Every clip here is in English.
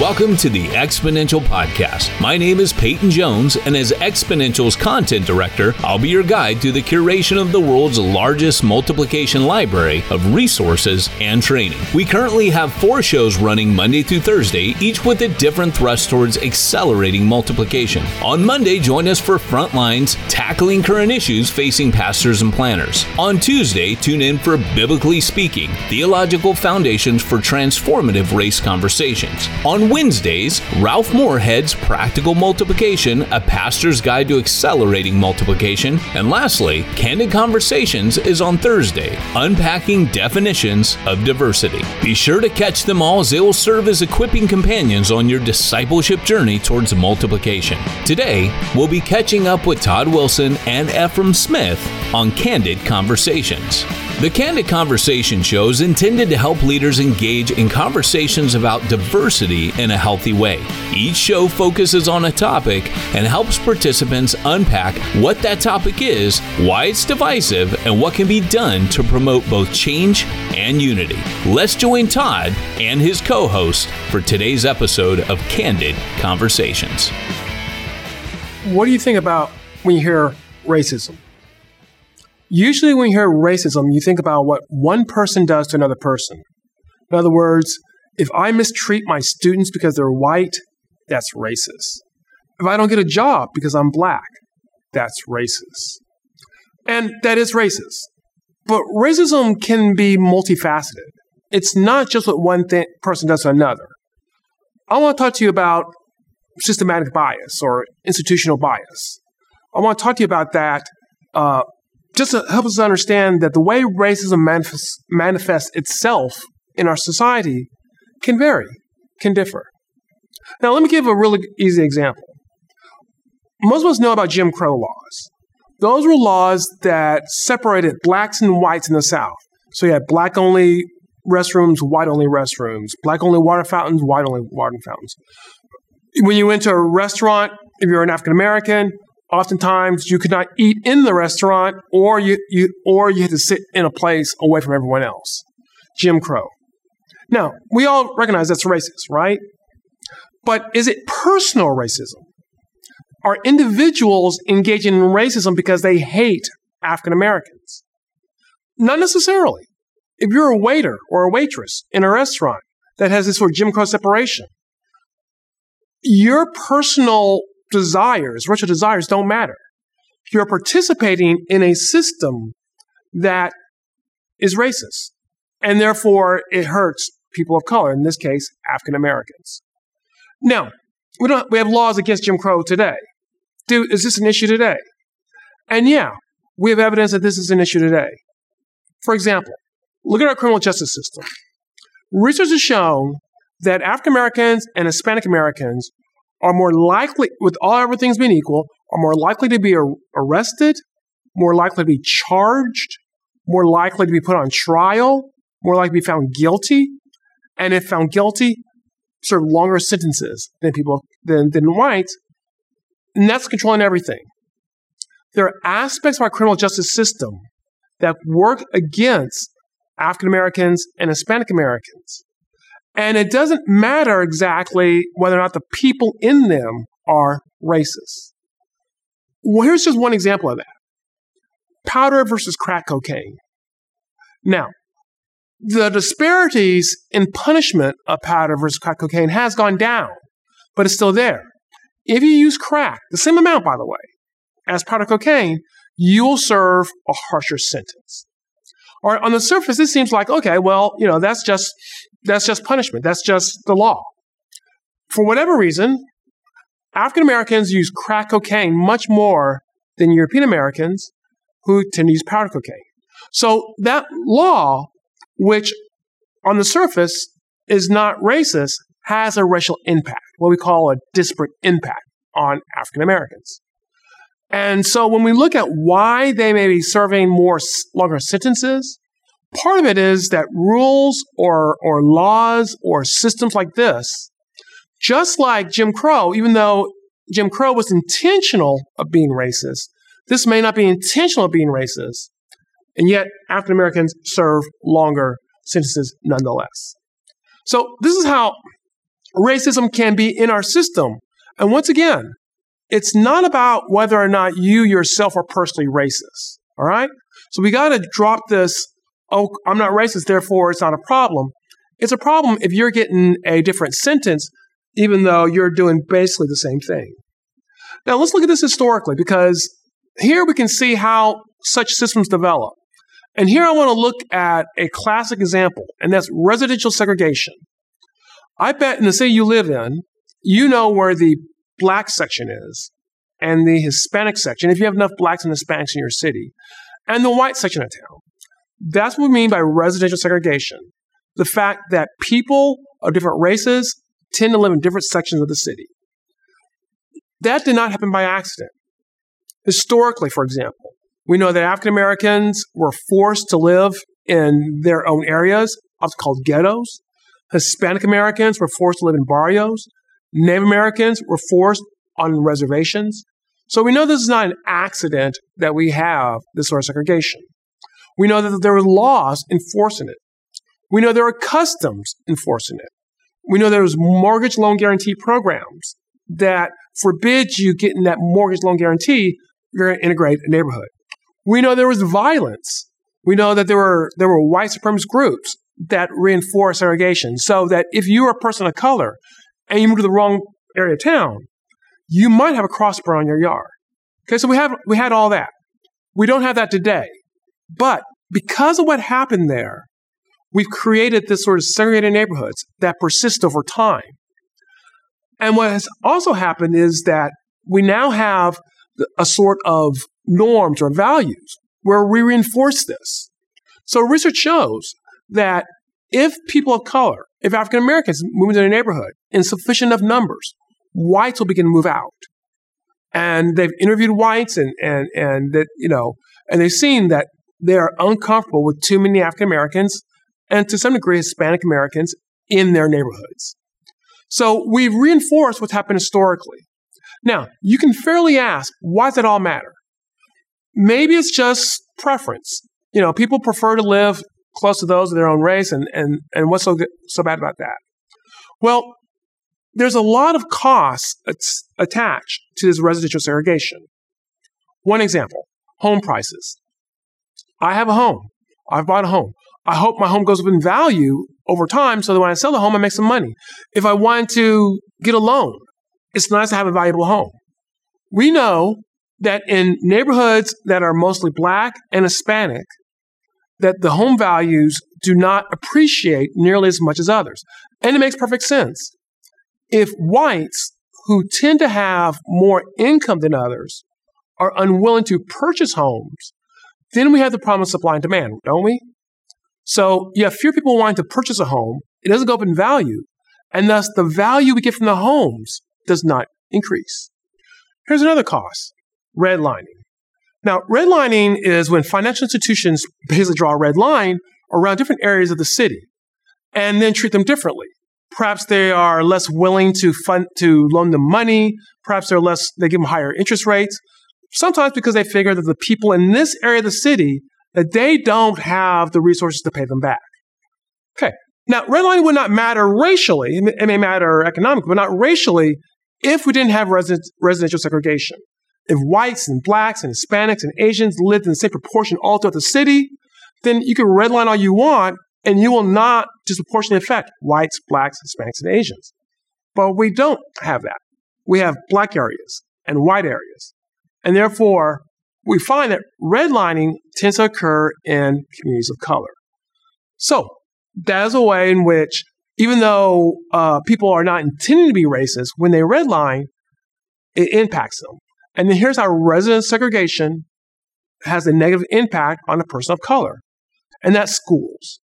Welcome to the Exponential Podcast. My name is Peyton Jones, and as Exponential's content director, I'll be your guide through the curation of the world's largest multiplication library of resources and training. We currently have four shows running Monday through Thursday, each with a different thrust towards accelerating multiplication. On Monday, join us for Frontlines Tackling Current Issues Facing Pastors and Planners. On Tuesday, tune in for Biblically Speaking Theological Foundations for Transformative Race Conversations. On Wednesdays, Ralph Moorhead's Practical Multiplication, a pastor's guide to accelerating multiplication. And lastly, Candid Conversations is on Thursday, unpacking definitions of diversity. Be sure to catch them all as they will serve as equipping companions on your discipleship journey towards multiplication. Today, we'll be catching up with Todd Wilson and Efrem Smith on Candid Conversations. The Candid Conversation show is intended to help leaders engage in conversations about diversity in a healthy way. Each show focuses on a topic and helps participants unpack what that topic is, why it's divisive, and what can be done to promote both change and unity. Let's join Todd and his co host for today's episode of Candid Conversations. What do you think about when you hear racism? Usually, when you hear racism, you think about what one person does to another person. In other words, if I mistreat my students because they're white, that's racist. If I don't get a job because I'm black, that's racist. And that is racist. But racism can be multifaceted. It's not just what one th- person does to another. I want to talk to you about systematic bias or institutional bias. I want to talk to you about that uh, just to help us understand that the way racism manifests, manifests itself in our society can vary, can differ. Now, let me give a really easy example. Most of us know about Jim Crow laws. Those were laws that separated blacks and whites in the South. So you had black only restrooms, white only restrooms, black only water fountains, white only water fountains. When you went to a restaurant, if you're an African American, oftentimes you could not eat in the restaurant or you, you or you had to sit in a place away from everyone else. Jim Crow. Now, we all recognize that's racist, right? But is it personal racism? Are individuals engaging in racism because they hate African Americans? Not necessarily. If you're a waiter or a waitress in a restaurant that has this sort of Jim Crow separation, your personal desires, racial desires don't matter. You're participating in a system that is racist. And therefore, it hurts people of color, in this case, African Americans. Now, we, don't, we have laws against Jim Crow today. Dude, is this an issue today? And yeah, we have evidence that this is an issue today. For example, look at our criminal justice system. Research has shown that African Americans and Hispanic Americans are more likely, with all everything's being equal, are more likely to be ar- arrested, more likely to be charged, more likely to be put on trial, more likely to be found guilty, and if found guilty, serve longer sentences than people than, than whites. And that's controlling everything. There are aspects of our criminal justice system that work against African Americans and Hispanic Americans. And it doesn't matter exactly whether or not the people in them are racist. Well, here's just one example of that powder versus crack cocaine. Now, the disparities in punishment of powder versus crack cocaine has gone down, but it's still there. If you use crack, the same amount, by the way, as powder cocaine, you will serve a harsher sentence. Or on the surface, this seems like, okay, well, you know, that's just that's just punishment. That's just the law. For whatever reason, African Americans use crack cocaine much more than European Americans who tend to use powder cocaine. So that law, which on the surface is not racist, has a racial impact, what we call a disparate impact on African Americans. And so when we look at why they may be serving more longer sentences, Part of it is that rules or, or laws or systems like this, just like Jim Crow, even though Jim Crow was intentional of being racist, this may not be intentional of being racist, and yet African Americans serve longer sentences nonetheless. So this is how racism can be in our system. And once again, it's not about whether or not you yourself are personally racist. All right? So we got to drop this, oh, I'm not racist, therefore it's not a problem. It's a problem if you're getting a different sentence, even though you're doing basically the same thing. Now let's look at this historically because here we can see how such systems develop. And here I want to look at a classic example, and that's residential segregation. I bet in the city you live in, you know where the black section is and the Hispanic section, if you have enough blacks and Hispanics in your city, and the white section of town. That's what we mean by residential segregation. The fact that people of different races tend to live in different sections of the city. That did not happen by accident. Historically, for example, we know that African Americans were forced to live in their own areas, what's called ghettos. Hispanic Americans were forced to live in barrios. Native Americans were forced on reservations. So we know this is not an accident that we have this sort of segregation. We know that there are laws enforcing it. We know there are customs enforcing it. We know there's mortgage loan guarantee programs that forbid you getting that mortgage loan guarantee you're going to integrate a neighborhood. We know there was violence. We know that there were there were white supremacist groups that reinforce segregation, so that if you are a person of color and you move to the wrong area of town, you might have a crossbar on your yard. Okay, so we have we had all that. We don't have that today. But because of what happened there, we've created this sort of segregated neighborhoods that persist over time. And what has also happened is that we now have a sort of norms or values where we reinforce this. So research shows that if people of color, if African Americans move into a neighborhood in sufficient enough numbers, whites will begin to move out. And they've interviewed whites and, and, and that, you know, and they've seen that they are uncomfortable with too many African Americans and to some degree Hispanic Americans in their neighborhoods. So we've reinforced what's happened historically. Now, you can fairly ask, why does it all matter? Maybe it's just preference. You know, people prefer to live close to those of their own race, and, and, and what's so, so bad about that? Well, there's a lot of costs attached to this residential segregation. One example home prices. I have a home. I've bought a home. I hope my home goes up in value over time so that when I sell the home, I make some money. If I want to get a loan, it's nice to have a valuable home. We know that in neighborhoods that are mostly black and Hispanic, that the home values do not appreciate nearly as much as others. And it makes perfect sense. If whites who tend to have more income than others are unwilling to purchase homes, then we have the problem of supply and demand, don't we? So you have fewer people wanting to purchase a home. It doesn't go up in value. And thus the value we get from the homes does not increase. Here's another cost redlining. Now, redlining is when financial institutions basically draw a red line around different areas of the city and then treat them differently. Perhaps they are less willing to fund to loan them money. Perhaps they're less they give them higher interest rates. Sometimes because they figure that the people in this area of the city that they don't have the resources to pay them back. Okay. Now, redlining would not matter racially. It may matter economically, but not racially if we didn't have residential segregation. If whites and blacks and Hispanics and Asians lived in the same proportion all throughout the city, then you can redline all you want and you will not disproportionately affect whites, blacks, Hispanics, and Asians. But we don't have that. We have black areas and white areas. And therefore, we find that redlining tends to occur in communities of color. So, that is a way in which, even though uh, people are not intending to be racist, when they redline, it impacts them. And then here's how resident segregation has a negative impact on a person of color, and that's schools.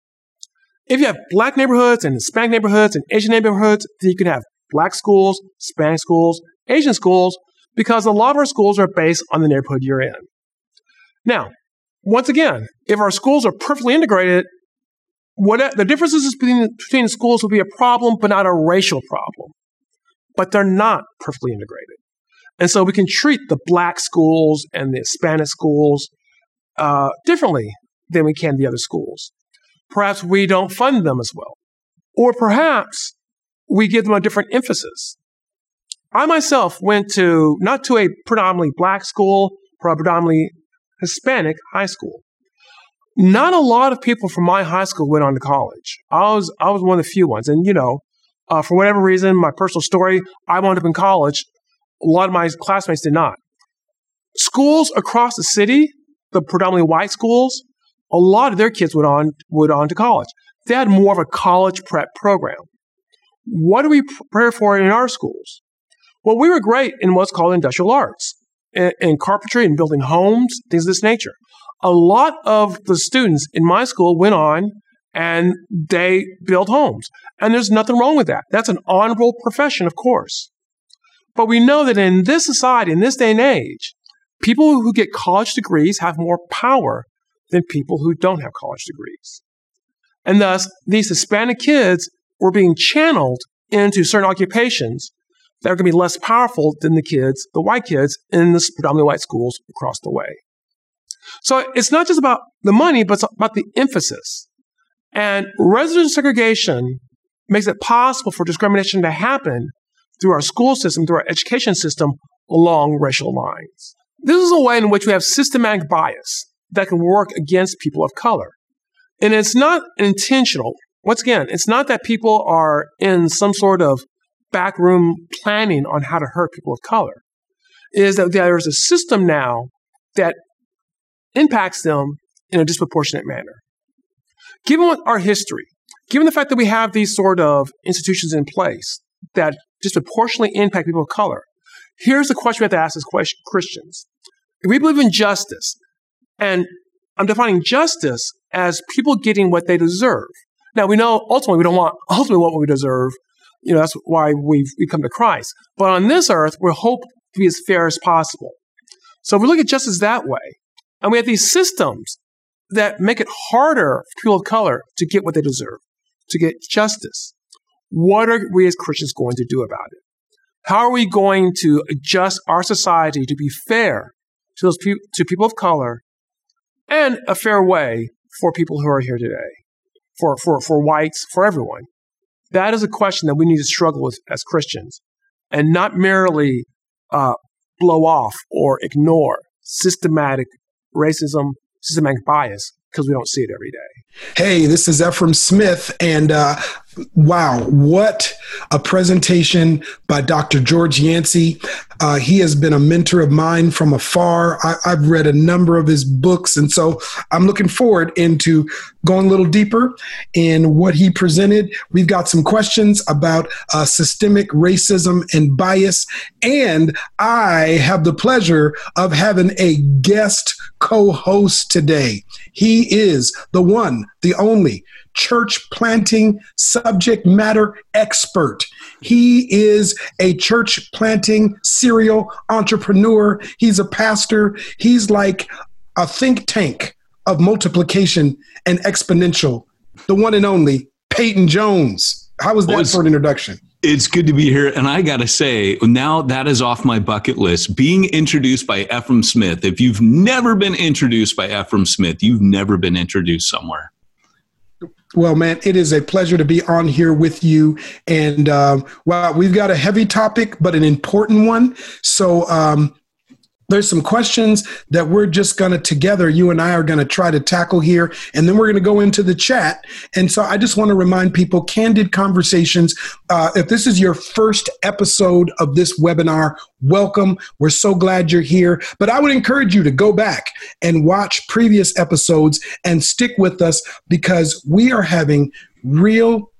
If you have black neighborhoods and Hispanic neighborhoods and Asian neighborhoods, then you can have black schools, Hispanic schools, Asian schools, because a lot of our schools are based on the neighborhood you're in. Now, once again, if our schools are perfectly integrated, what the differences between, between schools will be a problem, but not a racial problem. But they're not perfectly integrated. And so we can treat the black schools and the Hispanic schools uh, differently than we can the other schools. Perhaps we don't fund them as well. Or perhaps we give them a different emphasis. I myself went to not to a predominantly black school, but a predominantly Hispanic high school. Not a lot of people from my high school went on to college. I was I was one of the few ones, and you know, uh, for whatever reason, my personal story, I wound up in college. A lot of my classmates did not. Schools across the city, the predominantly white schools, a lot of their kids went on went on to college. They had more of a college prep program. What do we prepare for in our schools? Well, we were great in what's called industrial arts, in, in carpentry and building homes, things of this nature. A lot of the students in my school went on and they built homes. And there's nothing wrong with that. That's an honorable profession, of course. But we know that in this society, in this day and age, people who get college degrees have more power than people who don't have college degrees. And thus, these Hispanic kids were being channeled into certain occupations that are going to be less powerful than the kids, the white kids in the predominantly white schools across the way. So it's not just about the money, but it's about the emphasis. And residential segregation makes it possible for discrimination to happen through our school system, through our education system along racial lines. This is a way in which we have systematic bias that can work against people of color. And it's not intentional. Once again, it's not that people are in some sort of backroom planning on how to hurt people of color. is that there's a system now that impacts them in a disproportionate manner. Given our history, given the fact that we have these sort of institutions in place that disproportionately impact people of color, here's the question we have to ask as Christians. If we believe in justice, and I'm defining justice as people getting what they deserve. Now we know ultimately we don't want ultimately what we deserve. You know, that's why we've we come to Christ. But on this earth, we hope to be as fair as possible. So if we look at justice that way, and we have these systems that make it harder for people of color to get what they deserve, to get justice. What are we as Christians going to do about it? How are we going to adjust our society to be fair to those pe- to people of color and a fair way for people who are here today, for, for, for whites, for everyone? That is a question that we need to struggle with as Christians and not merely uh, blow off or ignore systematic racism, systematic bias because we don't see it every day. Hey, this is Efrem Smith, and uh, wow, what a presentation by Dr. George Yancey. Uh, he has been a mentor of mine from afar. I, have read a number of his books, and so I'm looking forward into going a little deeper in what he presented. We've got some questions about uh, systemic racism and bias, and I have the pleasure of having a guest co-host today. He is the one, the only church planting subject matter expert. He is a church planting serial entrepreneur. He's a pastor. He's like a think tank of multiplication and exponential. The one and only Peyton Jones. How was that well, for an introduction? It's good to be here. And I got to say, now that is off my bucket list. Being introduced by Efrem Smith. If you've never been introduced by Efrem Smith, you've never been introduced somewhere. Well, man, it is a pleasure to be on here with you. And um, well, we've got a heavy topic, but an important one. So um, there's some questions that we're just going to together you and i are going to try to tackle here and then we're going to go into the chat. And so i just want to remind people candid conversations uh, if this is your first episode of this webinar welcome. We're so glad you're here. But i would encourage you to go back and watch previous episodes and stick with us because we are having real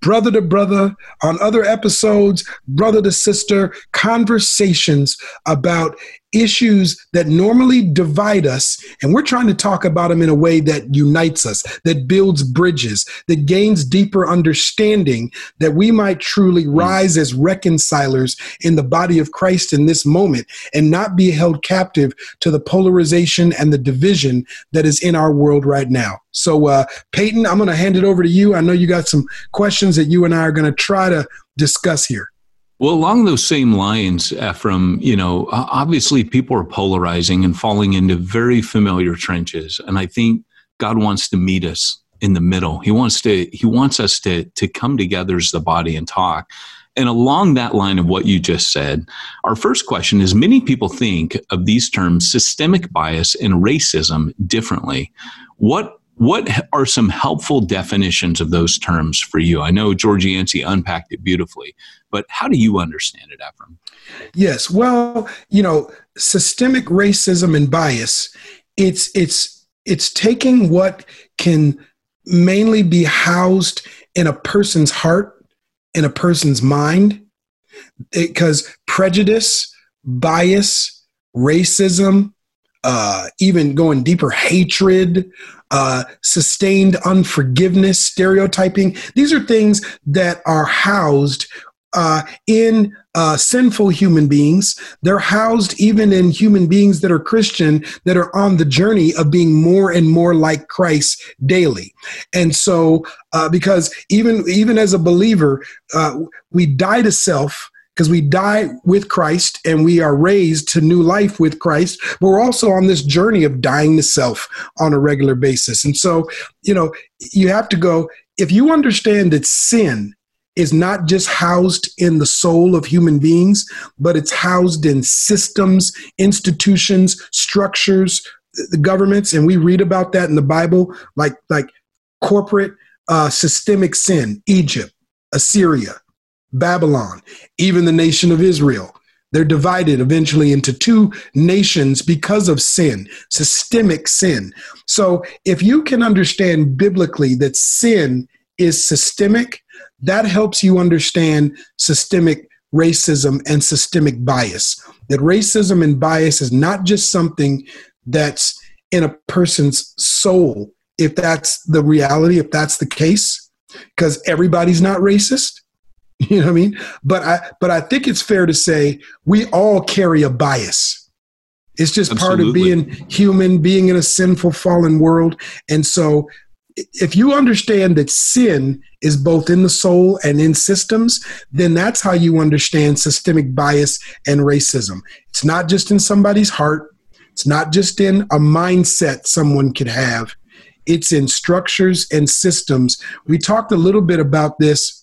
brother to brother, on other episodes, brother to sister, conversations about issues that normally divide us, and we're trying to talk about them in a way that unites us, that builds bridges, that gains deeper understanding, that we might truly hmm. rise as reconcilers in the body of Christ in this moment and not be held captive to the polarization and the division that is in our world right now. So, uh, Peyton, I'm going to hand it over to you. I know you got some questions that you and I are going to try to discuss here. Well, along those same lines, Efrem, you know, obviously people are polarizing and falling into very familiar trenches. And I think God wants to meet us in the middle. He wants to he wants us to to come together as the body and talk. And along that line of what you just said, our first question is many people think of these terms systemic bias and racism differently. What what are some helpful definitions of those terms for you? I know George Yancey unpacked it beautifully, but how do you understand it, Efrem? Yes, well, you know, systemic racism and bias, it's it's it's taking what can mainly be housed in a person's heart, in a person's mind, because prejudice, bias, racism, uh, even going deeper, hatred, uh, sustained unforgiveness, stereotyping. These are things that are housed uh, in uh, sinful human beings. They're housed even in human beings that are Christian that are on the journey of being more and more like Christ daily. And so, uh, because even even as a believer, uh, we die to self because we die with Christ and we are raised to new life with Christ, but we're also on this journey of dying to self on a regular basis. And so, you know, you have to go, if you understand that sin is not just housed in the soul of human beings, but it's housed in systems, institutions, structures, the governments, and we read about that in the Bible, like like corporate uh, systemic sin, Egypt, Assyria, Babylon, even the nation of Israel. They're divided eventually into two nations because of sin, systemic sin. So, if you can understand biblically that sin is systemic, that helps you understand systemic racism and systemic bias. That racism and bias is not just something that's in a person's soul, if that's the reality, if that's the case, because everybody's not racist. You know what I mean? But I but I think it's fair to say we all carry a bias. It's just Absolutely. part of being human, being in a sinful, fallen world. And so if you understand that sin is both in the soul and in systems, then that's how you understand systemic bias and racism. It's not just in somebody's heart, it's not just in a mindset someone could have, it's in structures and systems. We talked a little bit about this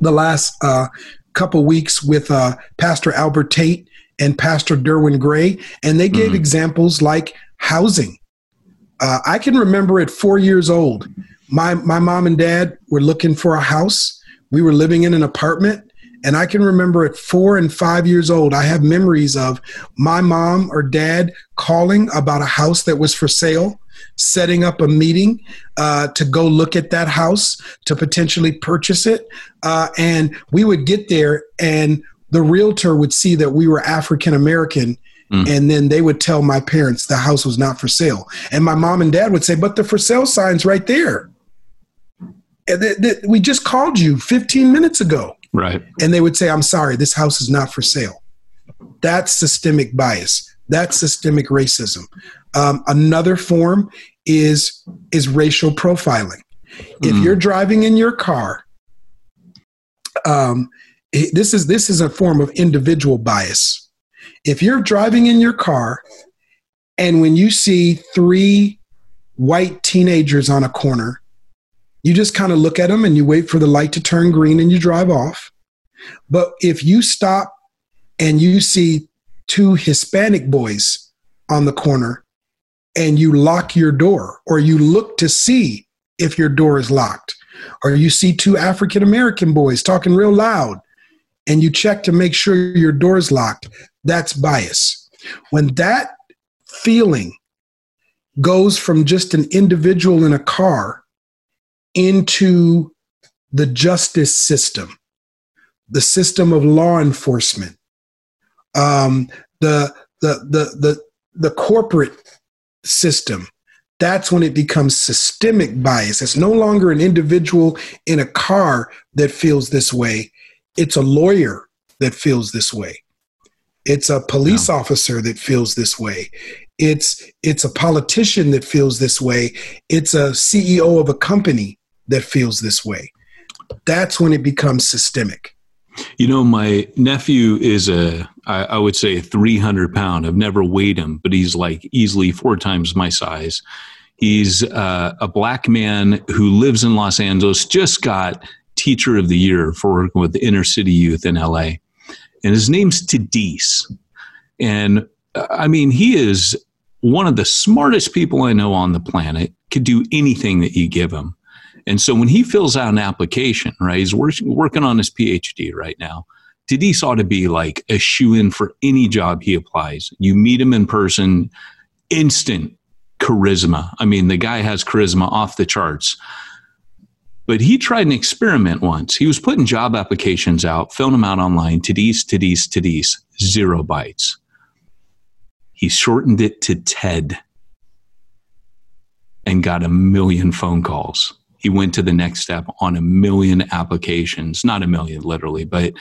the last uh, couple weeks with uh, Pastor Albert Tate and Pastor Derwin Gray, and they gave mm-hmm. examples like housing uh, I can remember at four years old, my my mom and dad were looking for a house. We were living in an apartment, and I can remember at four and five years old, I have memories of my mom or dad calling about a house that was for sale, setting up a meeting uh, to go look at that house to potentially purchase it, uh, and we would get there and the realtor would see that we were African American Mm. And then they would tell my parents the house was not for sale. And my mom and dad would say, but the for sale sign's right there. And th- th- we just called you 15 minutes ago. Right. And they would say, I'm sorry, this house is not for sale. That's systemic bias. That's systemic racism. Um, another form is is racial profiling. If mm. you're driving in your car, um, this is this is a form of individual bias if you're driving in your car and when you see three white teenagers on a corner, you just kind of look at them and you wait for the light to turn green and you drive off. But if you stop and you see two Hispanic boys on the corner and you lock your door or you look to see if your door is locked, or you see two African American boys talking real loud and you check to make sure your door is locked, that's bias. When that feeling goes from just an individual in a car into the justice system, the system of law enforcement, um, the, the, the, the, the corporate system, that's when it becomes systemic bias. It's no longer an individual in a car that feels this way, it's a lawyer that feels this way. It's a police officer that feels this way. It's it's a politician that feels this way. It's a CEO of a company that feels this way. That's when it becomes systemic. You know, my nephew is a, I, I would say, 300 pound. I've never weighed him, but he's like easily four times my size. He's uh, a black man who lives in Los Angeles, just got Teacher of the Year for working with inner city youth in LA. And his name's Tadis. And uh, I mean, he is one of the smartest people I know on the planet, could do anything that you give him. And so when he fills out an application, right, he's working, working on his PhD right now. Tadis ought to be like a shoe in for any job he applies. You meet him in person, instant charisma. I mean, the guy has charisma off the charts. But he tried an experiment once. He was putting job applications out, filling them out online, Tadis, Tadis, Tadis, zero bites. He shortened it to TED and got a million phone calls. He went to the next step on a million applications, not a million literally, but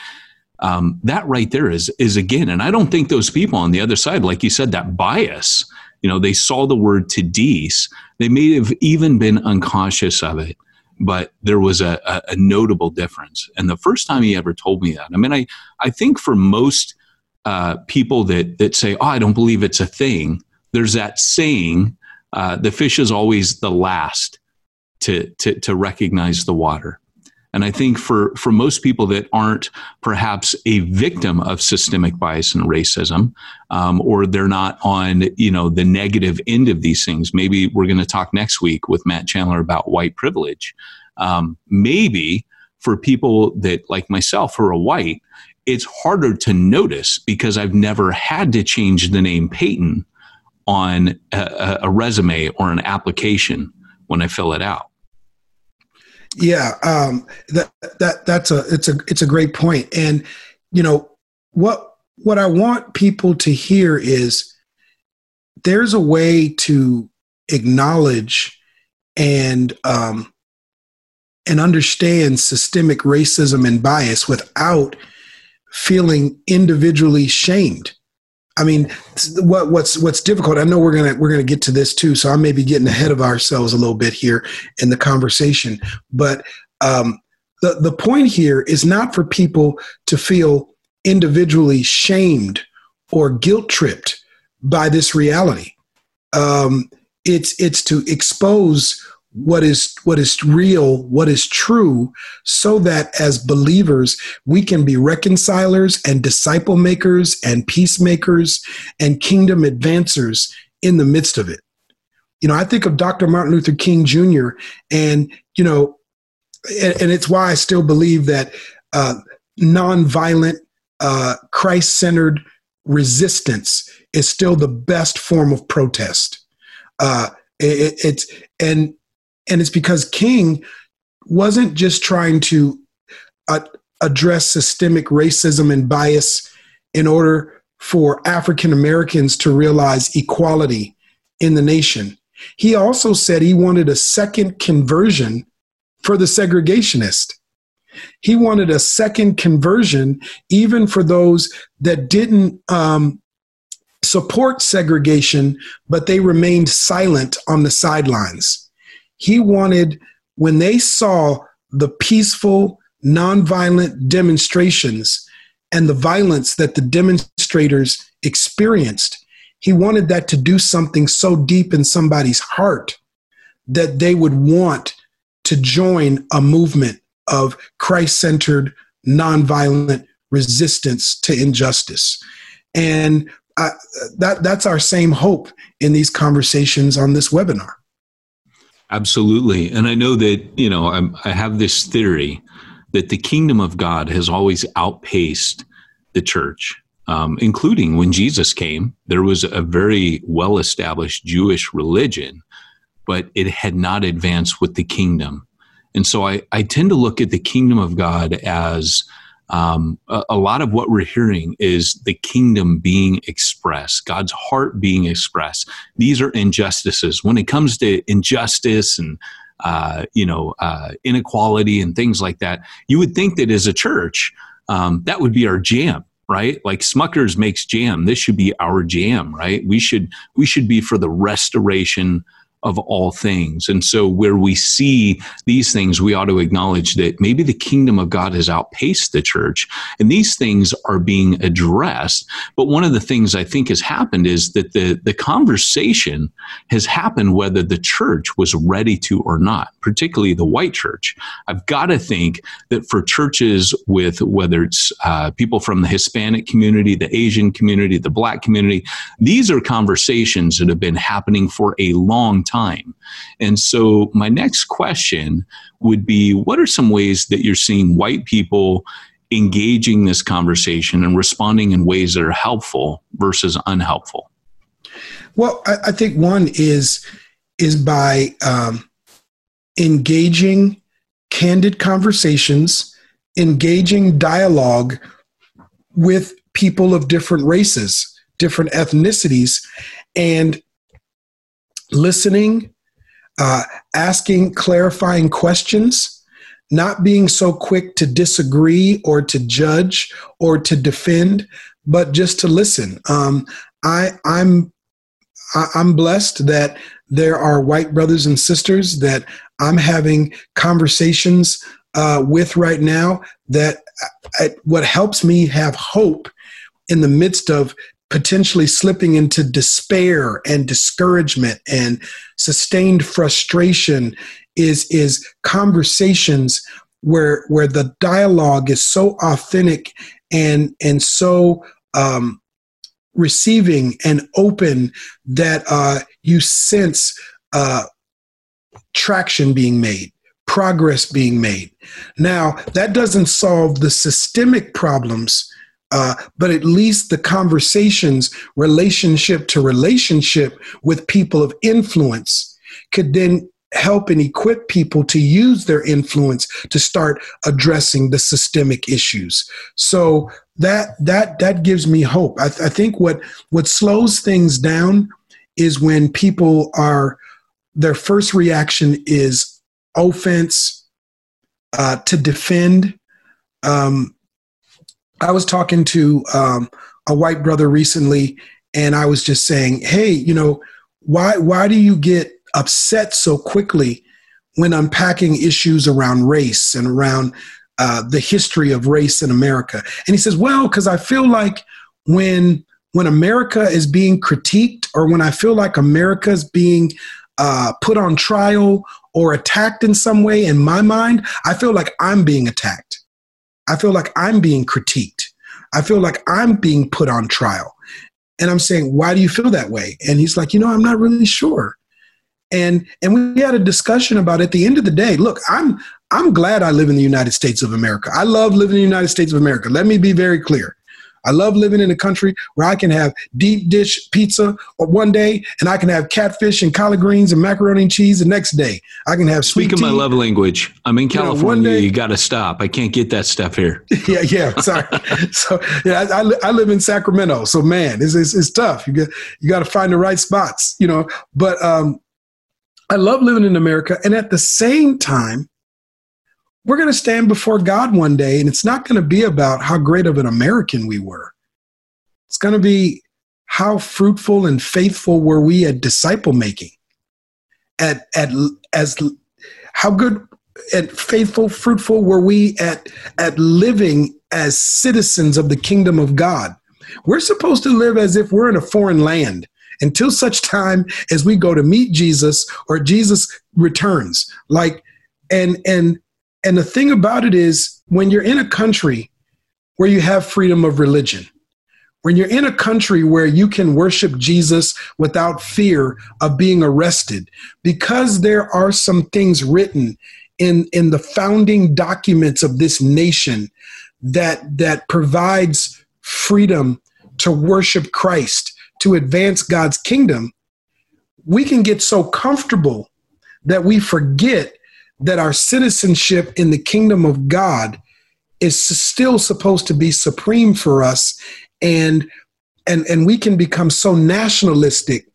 um, that right there is is again, and I don't think those people on the other side, like you said, that bias. You know, they saw the word Tadis. They may have even been unconscious of it but there was a, a, a, notable difference. And the first time he ever told me that, I mean, I, I think for most uh, people that, that say, oh, I don't believe it's a thing, there's that saying, uh, the fish is always the last to, to, to recognize the water. And I think for, for most people that aren't perhaps a victim of systemic bias and racism, um, or they're not on you know the negative end of these things, maybe we're going to talk next week with Matt Chandler about white privilege. Um, maybe for people that like myself who are white, it's harder to notice because I've never had to change the name Peyton on a, a resume or an application when I fill it out. Yeah, um, that that that's a it's a it's a great point, and you know what what I want people to hear is there's a way to acknowledge and um, and understand systemic racism and bias without feeling individually shamed. I mean, what, what's what's difficult. I know we're gonna we're gonna get to this too, so I may be getting ahead of ourselves a little bit here in the conversation. But um, the the point here is not for people to feel individually shamed or guilt tripped by this reality. Um, it's it's to expose what is what is real what is true so that as believers we can be reconcilers and disciple makers and peacemakers and kingdom advancers in the midst of it. You know i think of dr martin luther king jr and you know and, and it's why i still believe that uh, nonviolent uh, christ-centered resistance is still the best form of protest. Uh, it, it's and and it's because King wasn't just trying to uh, address systemic racism and bias in order for African Americans to realize equality in the nation. He also said he wanted a second conversion for the segregationist. He wanted a second conversion even for those that didn't um, support segregation, but they remained silent on the sidelines. He wanted, when they saw the peaceful, nonviolent demonstrations and the violence that the demonstrators experienced, he wanted that to do something so deep in somebody's heart that they would want to join a movement of Christ centered, nonviolent resistance to injustice. And uh, that, that's our same hope in these conversations on this webinar. Absolutely. And I know that, you know, I'm, i have this theory that the kingdom of God has always outpaced the church, um, including when Jesus came. There was a very well established Jewish religion, but it had not advanced with the kingdom. And so I, I tend to look at the kingdom of God as um, a, a, lot of what we're hearing is the kingdom being expressed, God's heart being expressed. These are injustices. When it comes to injustice and uh, you know uh, inequality and things like that, you would think that as a church, um, that would be our jam right like smuckers makes jam this should be our jam right we should we should be for the restoration of all things. And so, where we see these things, we ought to acknowledge that maybe the kingdom of God has outpaced the church, and these things are being addressed. But one of the things I think has happened is that the, the conversation has happened whether the church was ready to or not, particularly the white church. I've got to think that for churches with whether it's uh, people from the Hispanic community, the Asian community, the black community, these are conversations that have been happening for a long time. And so, my next question would be what are some ways that you're seeing white people engaging this conversation and responding in ways that are helpful versus unhelpful? Well, I, I think one is is by um, engaging candid conversations, engaging dialogue with people of different races, different ethnicities, and listening, uh, asking clarifying questions, not being so quick to disagree or to judge or to defend, but just to listen. Um, I, I'm I'm blessed that there are white brothers and sisters that I'm having conversations uh, with right now. That I, what helps me have hope in the midst of potentially slipping into despair and discouragement and sustained frustration is is conversations where where the dialogue is so authentic and and so um, receiving and open that uh, you sense uh, traction being made progress being made. Now that doesn't solve the systemic problems uh, but at least the conversations, relationship to relationship with people of influence, could then help and equip people to use their influence to start addressing the systemic issues. So that that that gives me hope. I, th- I think what what slows things down is when people are their first reaction is offense uh, to defend. Um, I was talking to um, a white brother recently, and I was just saying, "Hey, you know, why why do you get upset so quickly when unpacking issues around race and around uh, the history of race in America?" And he says, "Well, because I feel like when when America is being critiqued, or when I feel like America is being uh, put on trial or attacked in some way, in my mind, I feel like I'm being attacked." I feel like I'm being critiqued. I feel like I'm being put on trial. And I'm saying, why do you feel that way? And he's like, you know, I'm not really sure. And and we had a discussion about at the end of the day, look, I'm I'm glad I live in the United States of America. I love living in the United States of America. Let me be very clear. I love living in a country where I can have deep dish pizza one day and I can have catfish and collard greens and macaroni and cheese the next day. I can have sweet Speaking my love language. I'm in California. You, know, day, you got to stop. I can't get that stuff here. yeah, yeah. Sorry. so yeah, I, I, live in Sacramento. So man, it's, it's, it's tough. You get you got to find the right spots, you know. But um, I love living in America, and at the same time, we're going to stand before God one day, and it's not going to be about how great of an American we were. It's going to be how fruitful and faithful were we at disciple making, at at as how good and faithful, fruitful were we at at living as citizens of the kingdom of God. We're supposed to live as if we're in a foreign land until such time as we go to meet Jesus or Jesus returns. Like and and and the thing about it is, when you're in a country where you have freedom of religion, when you're in a country where you can worship Jesus without fear of being arrested, because there are some things written in, in the founding documents of this nation that, that provides freedom to worship Christ, to advance God's kingdom, we can get so comfortable that we forget that our citizenship in the kingdom of God is still supposed to be supreme for us and and and we can become so nationalistic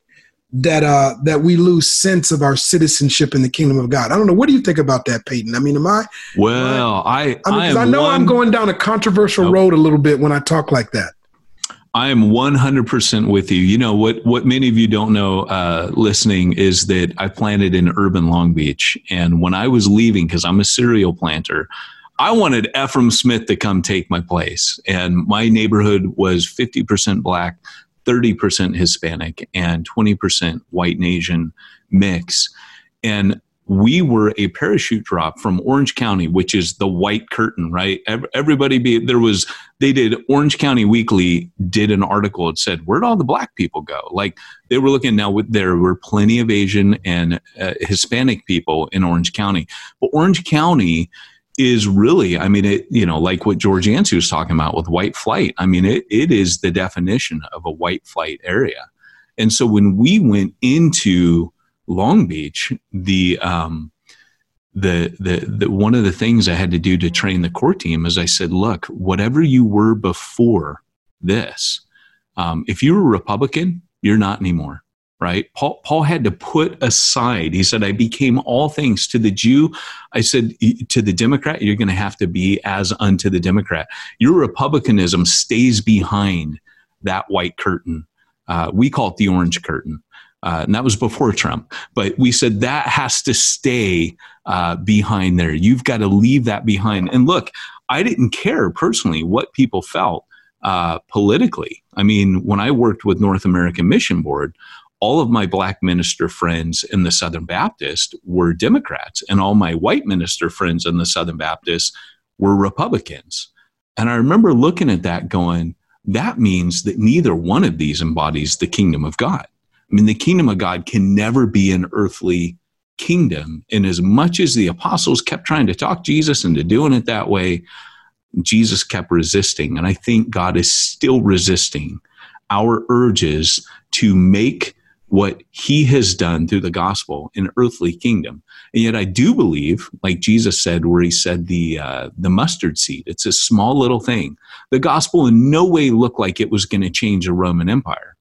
that uh that we lose sense of our citizenship in the kingdom of God. I don't know. What do you think about that, Peyton? I mean, am I? Well, I I, mean, I, I know one, I'm going down a controversial road a little bit when I talk like that. I am 100% with you. You know, what, what many of you don't know uh, listening is that I planted in urban Long Beach. And when I was leaving, because I'm a serial planter, I wanted Efrem Smith to come take my place. And my neighborhood was 50% black, 30% Hispanic, and 20% white and Asian mix. And we were a parachute drop from Orange County, which is the white curtain, right? Everybody be there was they did Orange County Weekly did an article. It said where'd all the black people go? Like they were looking now. There were plenty of Asian and uh, Hispanic people in Orange County, but Orange County is really, I mean, it you know like what George Yancey was talking about with white flight. I mean, it it is the definition of a white flight area, and so when we went into Long Beach, the um, the, the the one of the things I had to do to train the core team is I said, look, whatever you were before this, um, if you were a Republican, you're not anymore. Right? Paul, Paul had to put aside, he said, I became all things to the Jew. I said, to the Democrat, you're going to have to be as unto the Democrat. Your Republicanism stays behind that white curtain. Uh, we call it the orange curtain. Uh, and that was before Trump. But we said that has to stay uh, behind there. You've got to leave that behind. And look, I didn't care personally what people felt uh, politically. I mean, when I worked with North American Mission Board, all of my black minister friends in the Southern Baptist were Democrats, and all my white minister friends in the Southern Baptist were Republicans. And I remember looking at that going, that means that neither one of these embodies the kingdom of God. I mean, the kingdom of God can never be an earthly kingdom. And as much as the apostles kept trying to talk Jesus into doing it that way, Jesus kept resisting. And I think God is still resisting our urges to make what he has done through the gospel an earthly kingdom. And yet I do believe, like Jesus said, where he said the, uh, the mustard seed, it's a small little thing. The gospel in no way looked like it was going to change the Roman Empire.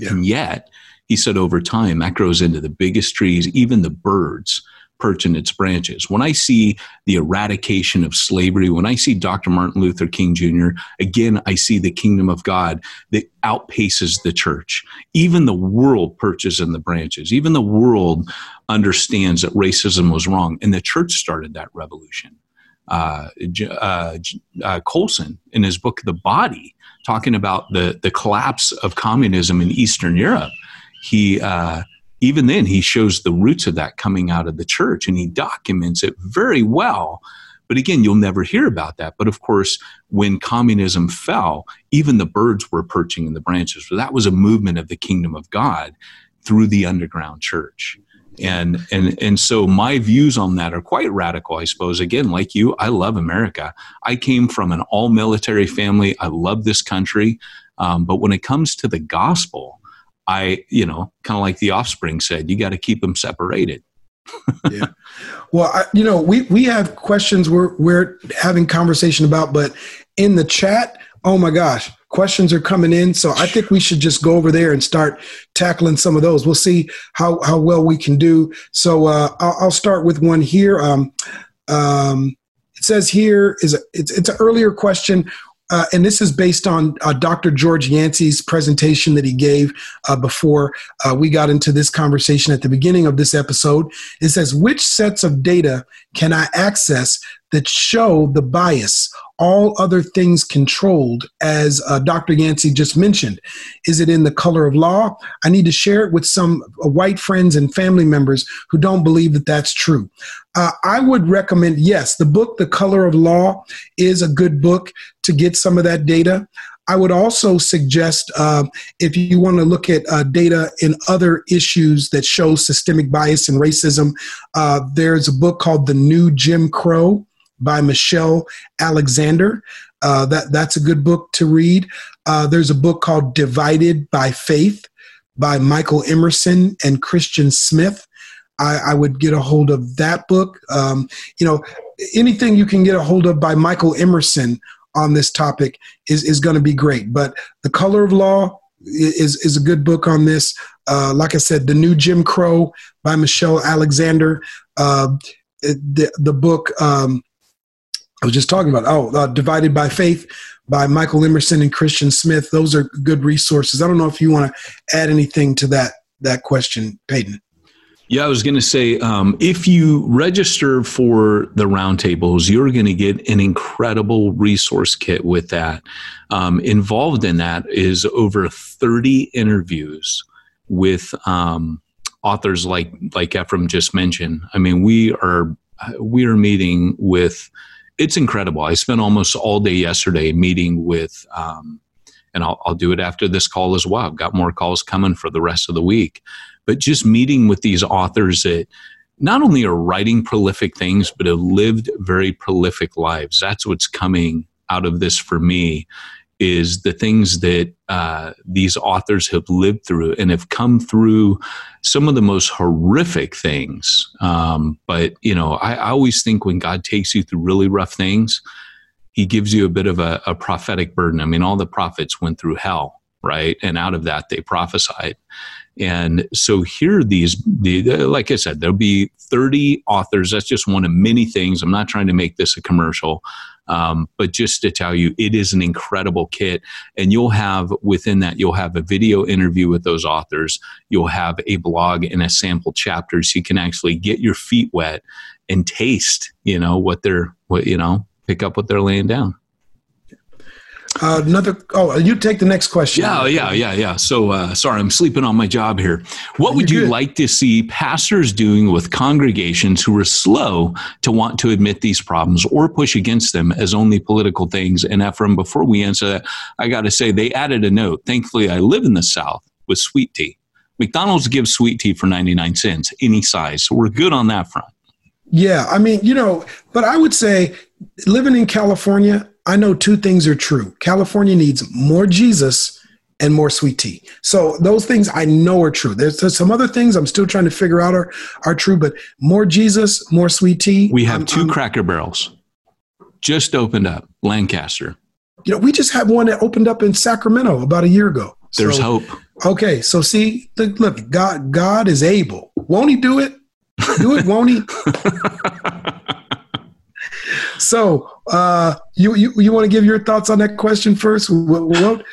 Yeah. And yet, he said over time, that grows into the biggest trees, even the birds perch in its branches. When I see the eradication of slavery, when I see Dr. Martin Luther King Jr., again, I see the kingdom of God that outpaces the church. Even the world perches in the branches. Even the world understands that racism was wrong. And the church started that revolution. Uh, uh, uh, Colson, in his book, The Body, talking about the, the collapse of communism in Eastern Europe, he uh, even then he shows the roots of that coming out of the church and he documents it very well. But again, you'll never hear about that. But of course, when communism fell, even the birds were perching in the branches. So that was a movement of the kingdom of God through the underground church and and and so my views on that are quite radical i suppose. Again like you i love america. I came from an all military family. I love this country. Um, but when it comes to the gospel i you know kind of like the offspring said you got to keep them separated. Yeah. Well I, you know we we have questions we're we're having conversation about but in the chat oh my gosh questions are coming in. So I think we should just go over there and start tackling some of those. We'll see how, how well we can do. So uh, I'll, I'll, start with one here. Um, um, it says here is a, it's, it's an earlier question. Uh, and this is based on uh, Dr. George Yancey's presentation that he gave uh, before uh, we got into this conversation at the beginning of this episode. It says, Which sets of data can I access that show the bias all other things controlled, as uh, Dr. Yancey just mentioned? Is it in the color of law? I need to share it with some uh, white friends and family members who don't believe that that's true. Uh, I would recommend, yes, the book, The Color of Law, is a good book to get some of that data. I would also suggest uh, if you want to look at uh, data in other issues that show systemic bias and racism, uh, there's a book called The New Jim Crow by Michelle Alexander. Uh, that that's a good book to read. Uh, there's a book called Divided by Faith by Michael Emerson and Christian Smith. I, I would get a hold of that book. Um, you know, anything you can get a hold of by Michael Emerson on this topic is is going to be great. But The Color of Law is is a good book on this. Uh, like I said, The New Jim Crow by Michelle Alexander. Uh, the the book. Um, I was just talking about, oh, uh, Divided by Faith by Michael Emerson and Christian Smith. Those are good resources. I don't know if you want to add anything to that that question, Peyton. Yeah, I was going to say um, if you register for the roundtables, you're going to get an incredible resource kit with that. Um, involved in that is over 30 interviews with um, authors like like Efrem just mentioned. I mean, we are we are meeting with. It's incredible. I spent almost all day yesterday meeting with, um, and I'll, I'll do it after this call as well. I've got more calls coming for the rest of the week but just meeting with these authors that not only are writing prolific things, but have lived very prolific lives. That's what's coming out of this for me is the things that uh, these authors have lived through and have come through some of the most horrific things. Um, but, you know, I, I, always think when God takes you through really rough things, he gives you a bit of a, a prophetic burden. I mean, all the prophets went through hell, right? And out of that, they prophesied. And so here, these, the, like I said, there'll be 30 authors. That's just one of many things. I'm not trying to make this a commercial, um, but just to tell you, it is an incredible kit. And you'll have within that, you'll have a video interview with those authors. You'll have a blog and a sample chapter, so you can actually get your feet wet and taste, you know, what they're, what you know, pick up what they're laying down. Uh, another. Oh, you take the next question. Yeah, yeah, yeah, yeah. So, uh, sorry, I'm sleeping on my job here. What would you like to see pastors doing with congregations who are slow to want to admit these problems or push against them as only political things? And Efrem, before we answer that, I got to say they added a note. Thankfully, I live in the South with sweet tea. McDonald's gives sweet tea for 99 cents, any size. So we're good on that front. Yeah, I mean, you know, but I would say living in California, I know two things are true. California needs more Jesus and more sweet tea. So those things I know are true. There's, there's, some other things I'm still trying to figure out are are true, but more Jesus, more sweet tea. We have I'm, 2 I'm, Cracker Barrels just opened up, Lancaster. You know, we just had one that opened up in Sacramento about a year ago. There's so, hope. Okay, so see, look, God, God is able. Won't He do it? Do it, won't He? so uh, you you, you want to give your thoughts on that question first? What, what,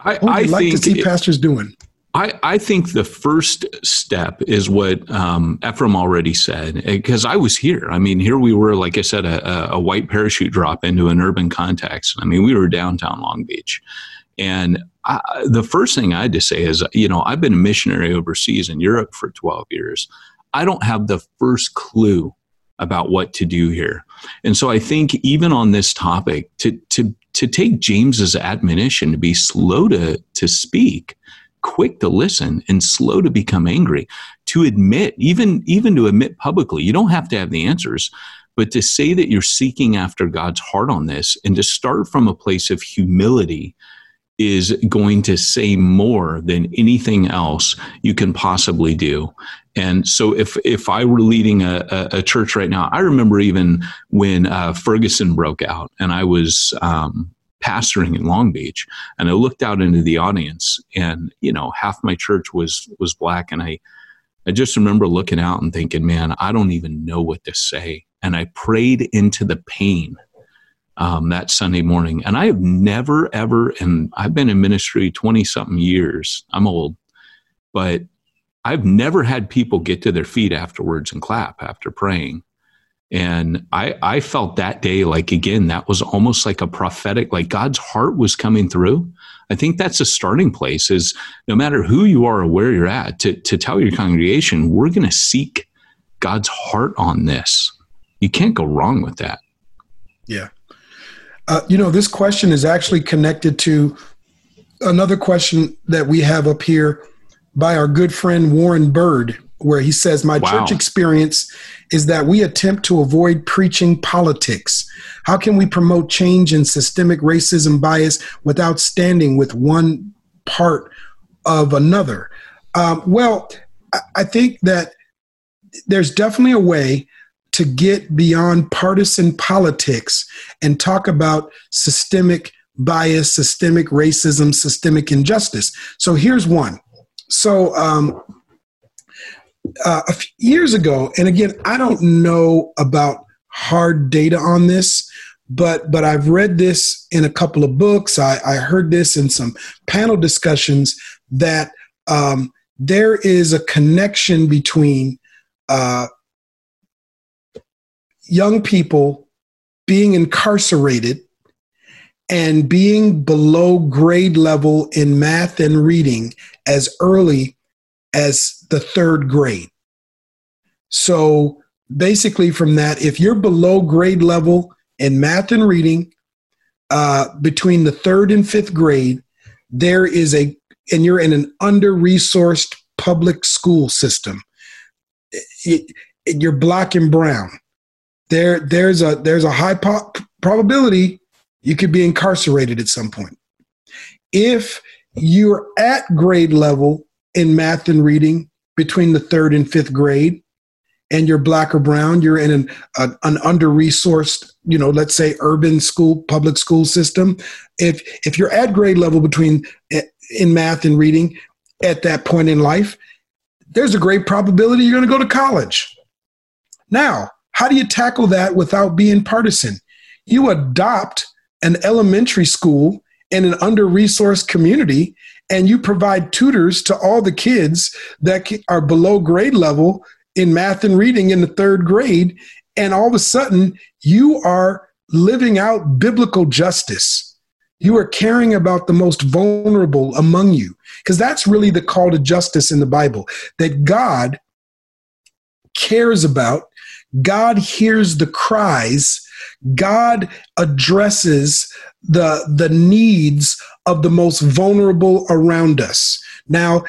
I, what would you like to see it, pastors doing? I, I think the first step is what um, Efrem already said, because I was here. I mean, here we were, like I said, a, a white parachute drop into an urban context. I mean, we were downtown Long Beach. And I, the first thing I had to say is, you know, I've been a missionary overseas in Europe for 12 years. I don't have the first clue about what to do here. And so I think even on this topic, to to to take James's admonition to be slow to to speak, quick to listen, and slow to become angry, to admit, even even to admit publicly, you don't have to have the answers. But to say that you're seeking after God's heart on this and to start from a place of humility is going to say more than anything else you can possibly do. And so if if I were leading a, a, a church right now, I remember even when uh, Ferguson broke out and I was um, pastoring in Long Beach and I looked out into the audience and, you know, half my church was was black and I I just remember looking out and thinking, man, I don't even know what to say. And I prayed into the pain um, that Sunday morning. And I have never, ever, and I've been in ministry 20 something years. I'm old, but I've never had people get to their feet afterwards and clap after praying. And I, I felt that day like, again, that was almost like a prophetic, like God's heart was coming through. I think that's a starting place is no matter who you are or where you're at, to, to tell your congregation, we're going to seek God's heart on this. You can't go wrong with that. Yeah. Uh, you know, this question is actually connected to another question that we have up here by our good friend Warren Bird, where he says, My wow. church experience is that we attempt to avoid preaching politics. How can we promote change in systemic racism bias without standing with one part of another? Um, well, I think that there's definitely a way to get beyond partisan politics and talk about systemic bias, systemic racism, systemic injustice. So here's one. So um, uh, a few years ago, and again, I don't know about hard data on this, but but I've read this in a couple of books. I, I heard this in some panel discussions that um, there is a connection between uh, young people being incarcerated and being below grade level in math and reading as early as the third grade. So basically, from that, if you're below grade level in math and reading uh, between the third and fifth grade, there is a, and you're in an under resourced public school system. It, it, you're black and brown. There, there's a there's a high po- probability you could be incarcerated at some point. If you're at grade level in math and reading between the third and fifth grade, and you're black or brown, you're in an, an, an under resourced, you know, let's say urban school, public school system. If if you're at grade level between eh, in math and reading at that point in life, there's a great probability you're going to go to college. Now, how do you tackle that without being partisan? You adopt an elementary school in an under resourced community and you provide tutors to all the kids that are below grade level in math and reading in the third grade. And all of a sudden, you are living out biblical justice. You are caring about the most vulnerable among you. Because that's really the call to justice in the Bible that God cares about, God hears the cries God addresses the, the needs of the most vulnerable around us. Now,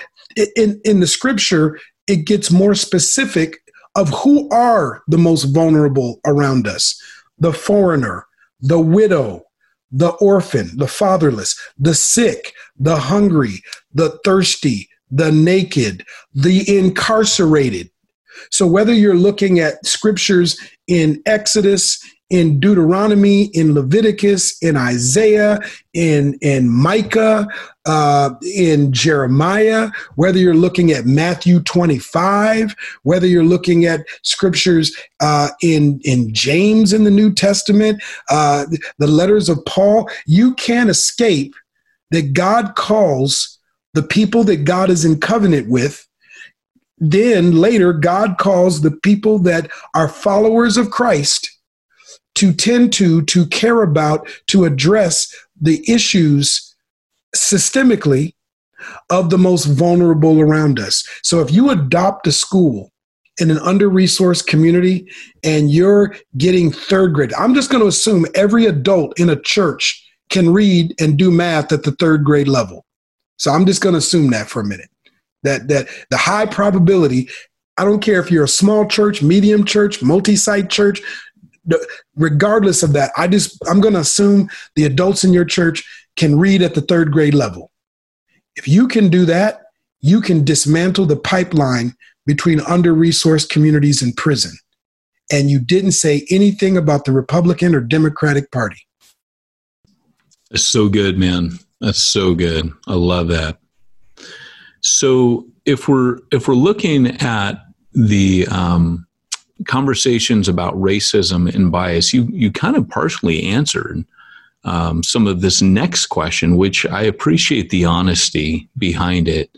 in, in the scripture, it gets more specific of who are the most vulnerable around us the foreigner, the widow, the orphan, the fatherless, the sick, the hungry, the thirsty, the naked, the incarcerated. So, whether you're looking at scriptures in Exodus, in Deuteronomy, in Leviticus, in Isaiah, in, in Micah, uh, in Jeremiah, whether you're looking at Matthew 25, whether you're looking at scriptures uh, in, in James in the New Testament, uh, the letters of Paul, you can't escape that God calls the people that God is in covenant with. Then later, God calls the people that are followers of Christ to tend to, to care about, to address the issues systemically of the most vulnerable around us. So if you adopt a school in an under resourced community and you're getting third grade, I'm just going to assume every adult in a church can read and do math at the third grade level. So I'm just going to assume that for a minute. That that the high probability I don't care if you're a small church, medium church, multi-site church, regardless of that, I just I'm going to assume the adults in your church can read at the third grade level. If you can do that, you can dismantle the pipeline between under-resourced communities and prison. And you didn't say anything about the Republican or Democratic Party. That's so good, man. That's so good. I love that. So if we're if we're looking at the um, conversations about racism and bias, you you kind of partially answered um, some of this next question, which I appreciate the honesty behind it.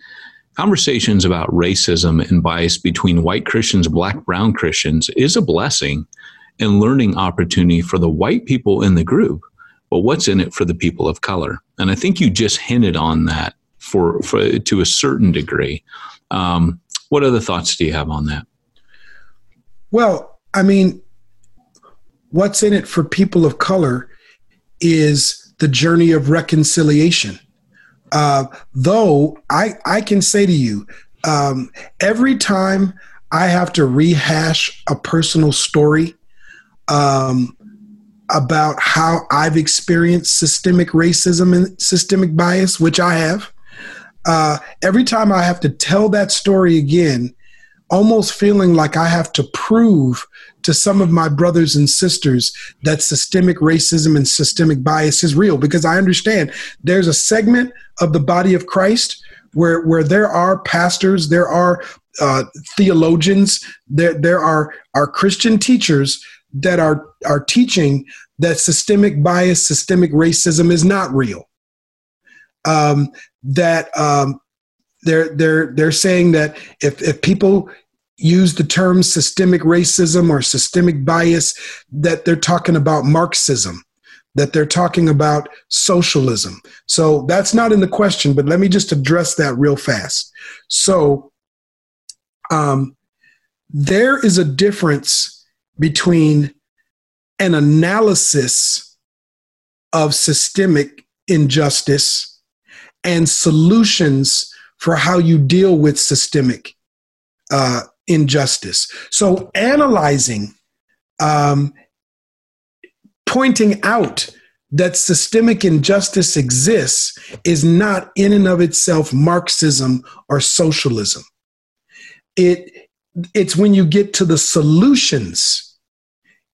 Conversations about racism and bias between white Christians, black, brown Christians is a blessing and learning opportunity for the white people in the group. But what's in it for the people of color? And I think you just hinted on that for, for to a certain degree. Um, what other thoughts do you have on that? Well, I mean, what's in it for people of color is the journey of reconciliation. Uh, though I, I can say to you, um, every time I have to rehash a personal story um, about how I've experienced systemic racism and systemic bias, which I have, uh, every time I have to tell that story again, almost feeling like I have to prove to some of my brothers and sisters that systemic racism and systemic bias is real because I understand there's a segment of the body of Christ where where there are pastors, there are uh, theologians, there there are are Christian teachers that are are teaching that systemic bias, systemic racism is not real. Um, that um, they're they're they're saying that if if people use the term systemic racism or systemic bias, that they're talking about Marxism, that they're talking about socialism. So that's not in the question, but let me just address that real fast. So um, there is a difference between an analysis of systemic injustice and solutions for how you deal with systemic uh, injustice. So, analyzing, um, pointing out that systemic injustice exists is not in and of itself Marxism or socialism. It, it's when you get to the solutions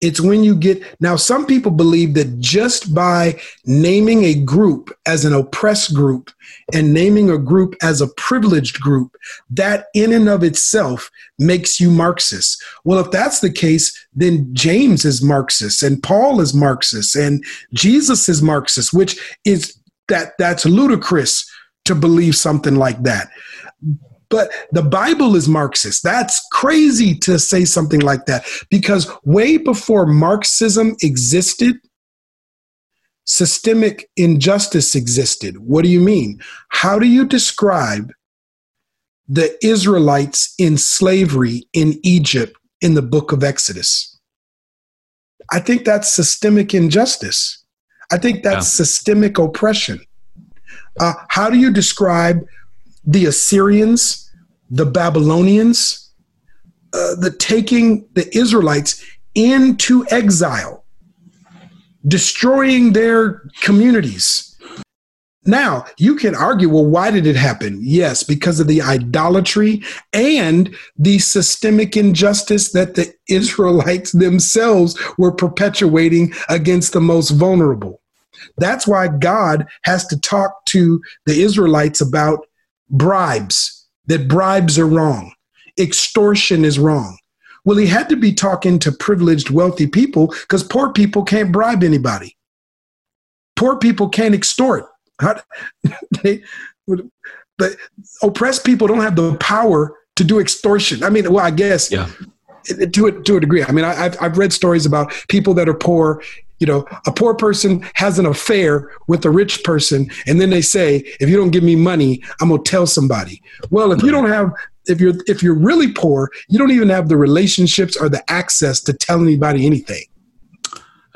it's when you get now, some people believe that just by naming a group as an oppressed group and naming a group as a privileged group, that in and of itself makes you Marxist. Well, if that's the case, then James is Marxist and Paul is Marxist and Jesus is Marxist, which is that that's ludicrous to believe something like that. But the Bible is Marxist. That's crazy to say something like that because way before Marxism existed, systemic injustice existed. What do you mean? How do you describe the Israelites in slavery in Egypt in the book of Exodus? I think that's systemic injustice. I think that's yeah. systemic oppression. Uh, how do you describe the Assyrians the Babylonians, uh, the taking the Israelites into exile, destroying their communities. Now, you can argue, well, why did it happen? Yes, because of the idolatry and the systemic injustice that the Israelites themselves were perpetuating against the most vulnerable. That's why God has to talk to the Israelites about bribes that bribes are wrong, extortion is wrong. Well, he had to be talking to privileged, wealthy people because poor people can't bribe anybody. Poor people can't extort. they, but oppressed people don't have the power to do extortion. I mean, well, I guess yeah. to a, to a degree. I mean, I, have I've read stories about people that are poor you know, a poor person has an affair with a rich person, and then they say, if you don't give me money, I'm gonna tell somebody. Well, if you don't have if you're if you're really poor, you don't even have the relationships or the access to tell anybody anything.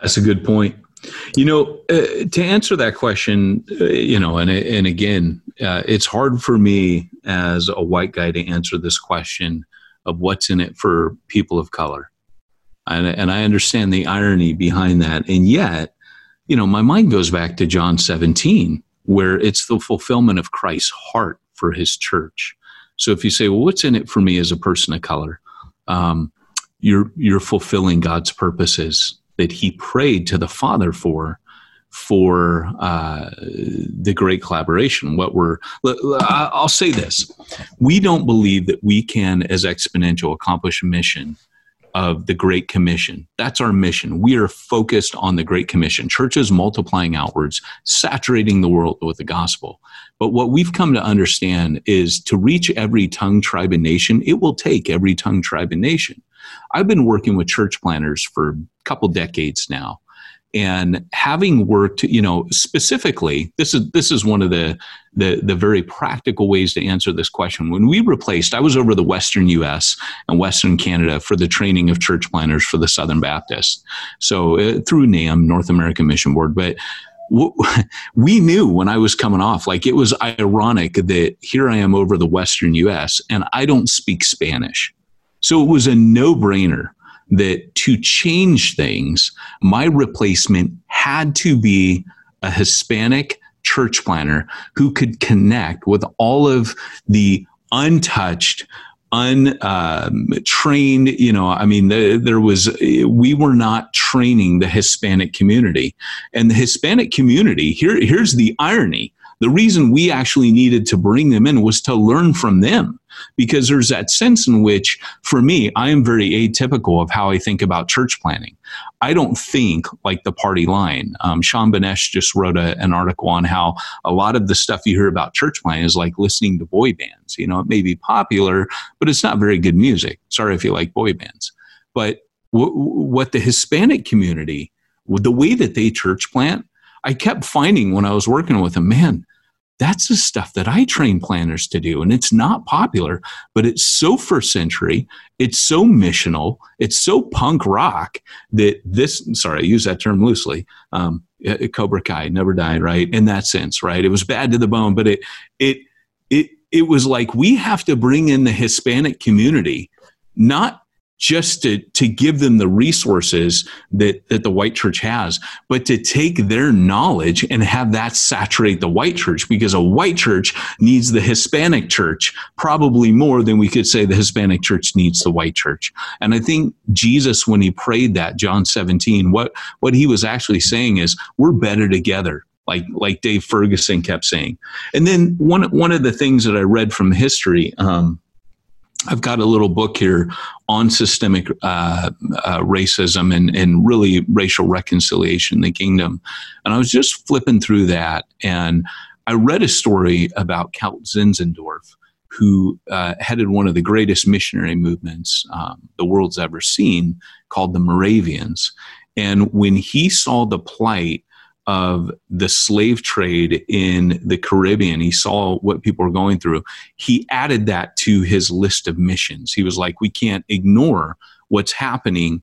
That's a good point. You know, uh, to answer that question, uh, you know, and and again, uh, it's hard for me as a white guy to answer this question of what's in it for people of color and, and I understand the irony behind that. And yet, you know, my mind goes back to John 17, where it's the fulfillment of Christ's heart for his church. So if you say, well, what's in it for me as a person of color? Um, you're, you're fulfilling God's purposes that he prayed to the Father for for uh, the great collaboration. What we're, I'll say this: we don't believe that we can, as exponential, accomplish a mission of the Great Commission. That's our mission. We are focused on the Great Commission. Churches multiplying outwards, saturating the world with the gospel. But what we've come to understand is to reach every tongue, tribe, and nation, it will take every tongue, tribe, and nation. I've been working with church planters for a couple decades now and having worked you know specifically this is this is one of the, the the very practical ways to answer this question when we replaced i was over the western us and western canada for the training of church planters for the southern baptist so uh, through NAM north american mission board but we knew when I was coming off, like it was ironic that here I am over the Western US and I don't speak Spanish. So it was a no brainer that to change things, my replacement had to be a Hispanic church planter who could connect with all of the untouched, untrained, um, you know, I mean, the, there was, we were not training the Hispanic community. And the Hispanic community, here, here's the irony The reason we actually needed to bring them in was to learn from them because there's that sense in which, for me, I am very atypical of how I think about church planting. I don't think like the party line. Um, Sean Benesh just wrote a, an article on how a lot of the stuff you hear about church planting is like listening to boy bands. You know, it may be popular, but it's not very good music. Sorry if you like boy bands. But w- what the Hispanic community, the way that they church plant, I kept finding when I was working with them, man, that's the stuff that I train planners to do. And it's not popular, but it's so first century. It's so missional. It's so punk rock that this, sorry, I use that term loosely. Um, Cobra Kai never died, right? In that sense, right? It was bad to the bone, but it, it, it, it was like we have to bring in the Hispanic community, not just to, to give them the resources that, that the white church has, but to take their knowledge and have that saturate the white church because a white church needs the Hispanic church probably more than we could say the Hispanic church needs the white church. And I think Jesus, when he prayed that, John 17, what, what he was actually saying is, we're better together like like Dave Ferguson kept saying. And then one one of the things that I read from history, um, I've got a little book here on systemic uh, uh, racism and, and really racial reconciliation in the kingdom. And I was just flipping through that, and I read a story about Count Zinzendorf, who uh, headed one of the greatest missionary movements um, the world's ever seen, called the Moravians. And when he saw the plight of the slave trade in the Caribbean. He saw what people were going through. He added that to his list of missions. He was like, we can't ignore what's happening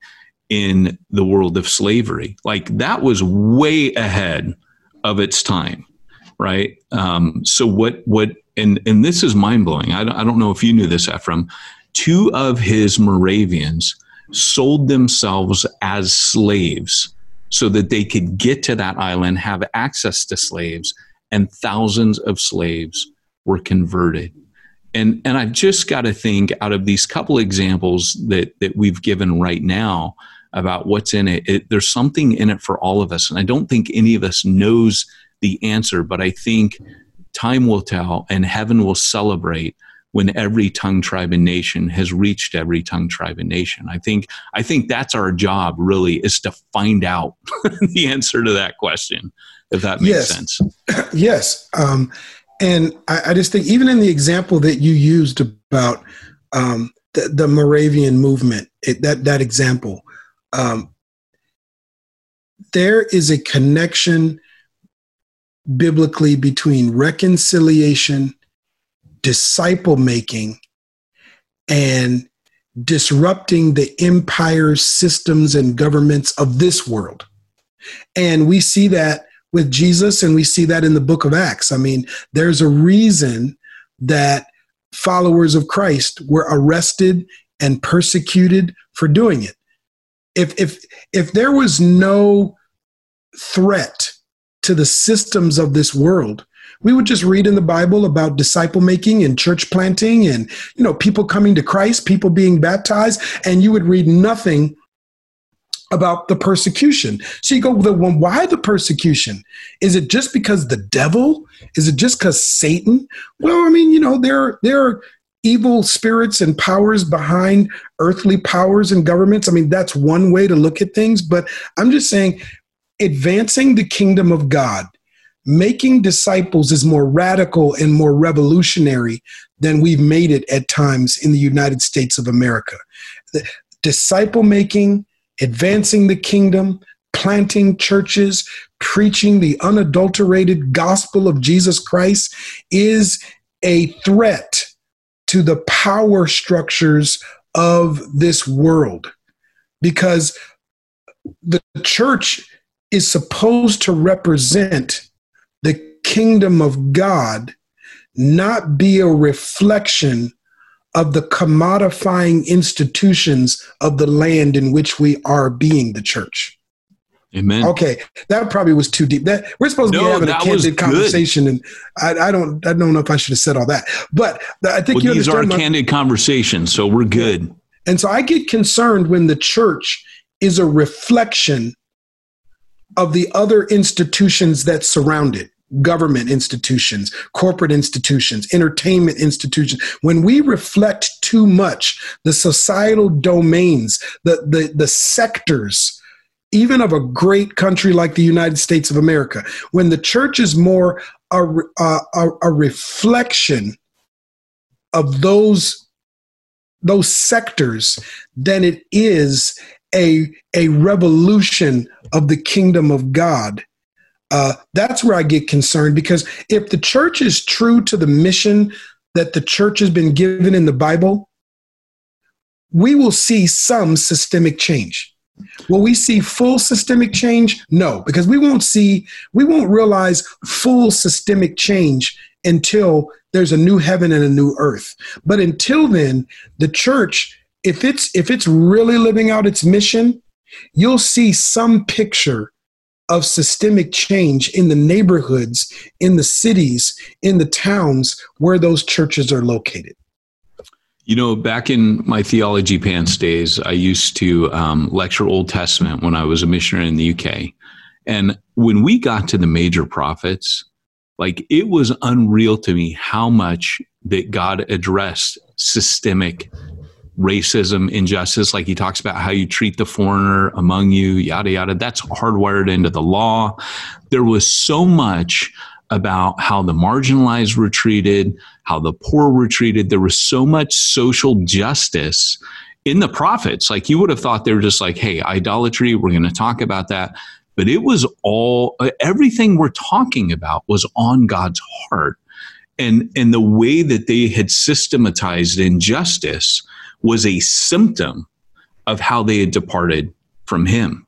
in the world of slavery. Like that was way ahead of its time, right? Um, so what what and and this is mind blowing. I I don't know if you knew this, Efrem. Two of his Moravians sold themselves as slaves so that they could get to that island, have access to slaves, and thousands of slaves were converted. And, and I've just got to think out of these couple examples that, that we've given right now about what's in it, it, there's something in it for all of us. And I don't think any of us knows the answer, but I think time will tell and heaven will celebrate when every tongue, tribe, and nation has reached every tongue, tribe, and nation. I think I think that's our job really is to find out the answer to that question, if that makes yes. sense. yes. Um, and I, I, just think even in the example that you used about um, the, the, Moravian movement, it, that that example, um, there is a connection biblically between reconciliation disciple making and disrupting the empires, systems, and governments of this world. And we see that with Jesus, and we see that in the book of Acts. I mean, there's a reason that followers of Christ were arrested and persecuted for doing it. If, if, if there was no threat to the systems of this world, we would just read in the Bible about disciple making and church planting and, you know, people coming to Christ, people being baptized, and you would read nothing about the persecution. So you go, well, why the persecution? Is it just because the devil? Is it just because Satan? Well, I mean, you know, there, there are evil spirits and powers behind earthly powers and governments. I mean, that's one way to look at things, but I'm just saying advancing the kingdom of God making disciples is more radical and more revolutionary than we've made it at times in the United States of America. The disciple making, advancing the kingdom, planting churches, preaching the unadulterated gospel of Jesus Christ is a threat to the power structures of this world because the church is supposed to represent the kingdom of God not be a reflection of the commodifying institutions of the land in which we are being the church. Amen. Okay, that probably was too deep. That we're supposed to no, be having a candid conversation, and I, I, don't, I don't know if I should have said all that. But I think well, these are my, candid conversations, so we're good. And so I get concerned when the church is a reflection of the other institutions that surround it government institutions, corporate institutions, entertainment institutions, when we reflect too much the societal domains, the, the, the sectors, even of a great country like the United States of America, when the church is more a, a, a reflection of those those sectors than it is a, a revolution of the kingdom of God. Uh, that's where I get concerned because if the church is true to the mission that the church has been given in the Bible, we will see some systemic change. Will we see full systemic change? No, because we won't see, we won't realize full systemic change until there's a new heaven and a new earth. But until then, the church, if it's if it's really living out its mission, you'll see some picture of systemic change in the neighborhoods, in the cities, in the towns where those churches are located. You know, back in my theology pants days, I used to um, lecture Old Testament when I was a missionary in the UK. And when we got to the major prophets, like it was unreal to me how much that God addressed systemic racism, injustice. Like he talks about how you treat the foreigner among you, yada, yada. That's hardwired into the law. There was so much about how the marginalized were treated, how the poor were treated. There was so much social justice in the prophets. Like you would have thought they were just like, hey, idolatry, we're going to talk about that. But it was all, everything we're talking about was on God's heart. And, and the way that they had systematized injustice was a symptom of how they had departed from Him.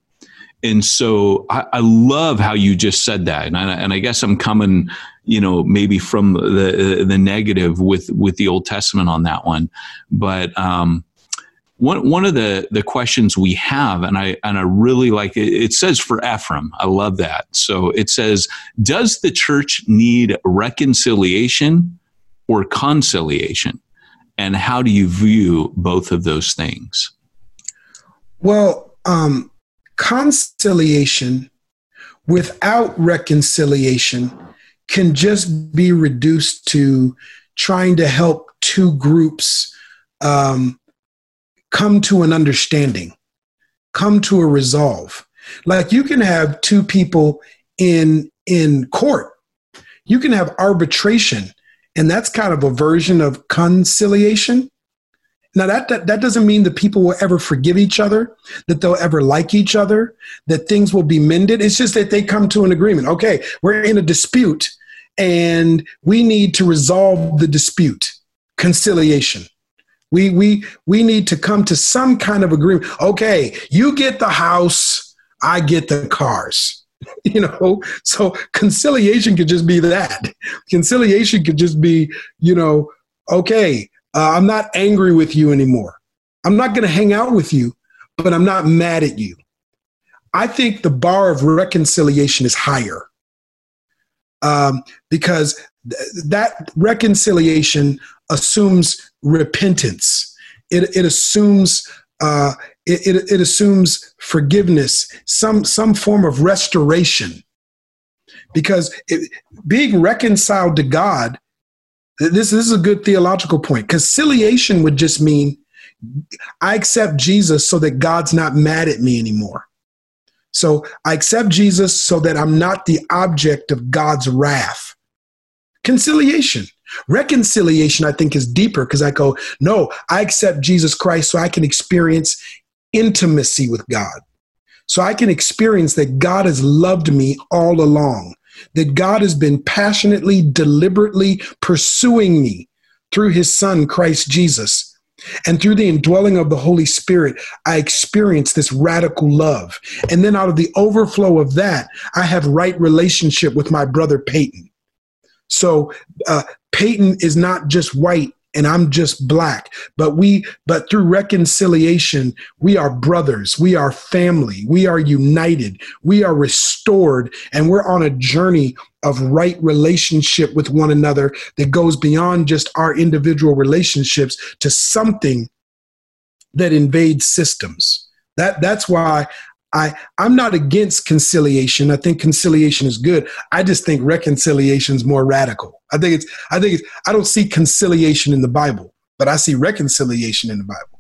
And so I, I love how you just said that, and I, and I guess I'm coming, you know, maybe from the the negative with with the Old Testament on that one, but um, one one of the the questions we have, and I and I really like it, it says for Efrem, I love that. So it says, does the church need reconciliation or conciliation? And how do you view both of those things? Well, um, conciliation without reconciliation can just be reduced to trying to help two groups um, come to an understanding, come to a resolve. Like you can have two people in in court, you can have arbitration, and that's kind of a version of conciliation. Now that, that that doesn't mean that people will ever forgive each other, that they'll ever like each other, that things will be mended. It's just that they come to an agreement. Okay, we're in a dispute and we need to resolve the dispute. Conciliation. We we we need to come to some kind of agreement. Okay, you get the house, I get the cars. You know, so conciliation could just be that. Conciliation could just be, you know, okay, uh, I'm not angry with you anymore. I'm not going to hang out with you, but I'm not mad at you. I think the bar of reconciliation is higher um, because th- that reconciliation assumes repentance. It, it assumes uh, it, it, it, assumes forgiveness, some some form of restoration. Because it, being reconciled to God this, this is a good theological point. Conciliation would just mean I accept Jesus so that God's not mad at me anymore. So I accept Jesus so that I'm not the object of God's wrath. Conciliation. Reconciliation, I think, is deeper because I go, no, I accept Jesus Christ so I can experience intimacy with God. So I can experience that God has loved me all along that God has been passionately, deliberately pursuing me through his son, Christ Jesus. And through the indwelling of the Holy Spirit, I experience this radical love. And then out of the overflow of that, I have right relationship with my brother Peyton. So uh, Peyton is not just white and I'm just black. But we, but through reconciliation, we are brothers, we are family, we are united, we are restored, and we're on a journey of right relationship with one another that goes beyond just our individual relationships to something that invades systems. That that's why I I'm not against conciliation. I think conciliation is good. I just think reconciliation is more radical. I think it's I think it's I don't see conciliation in the Bible, but I see reconciliation in the Bible.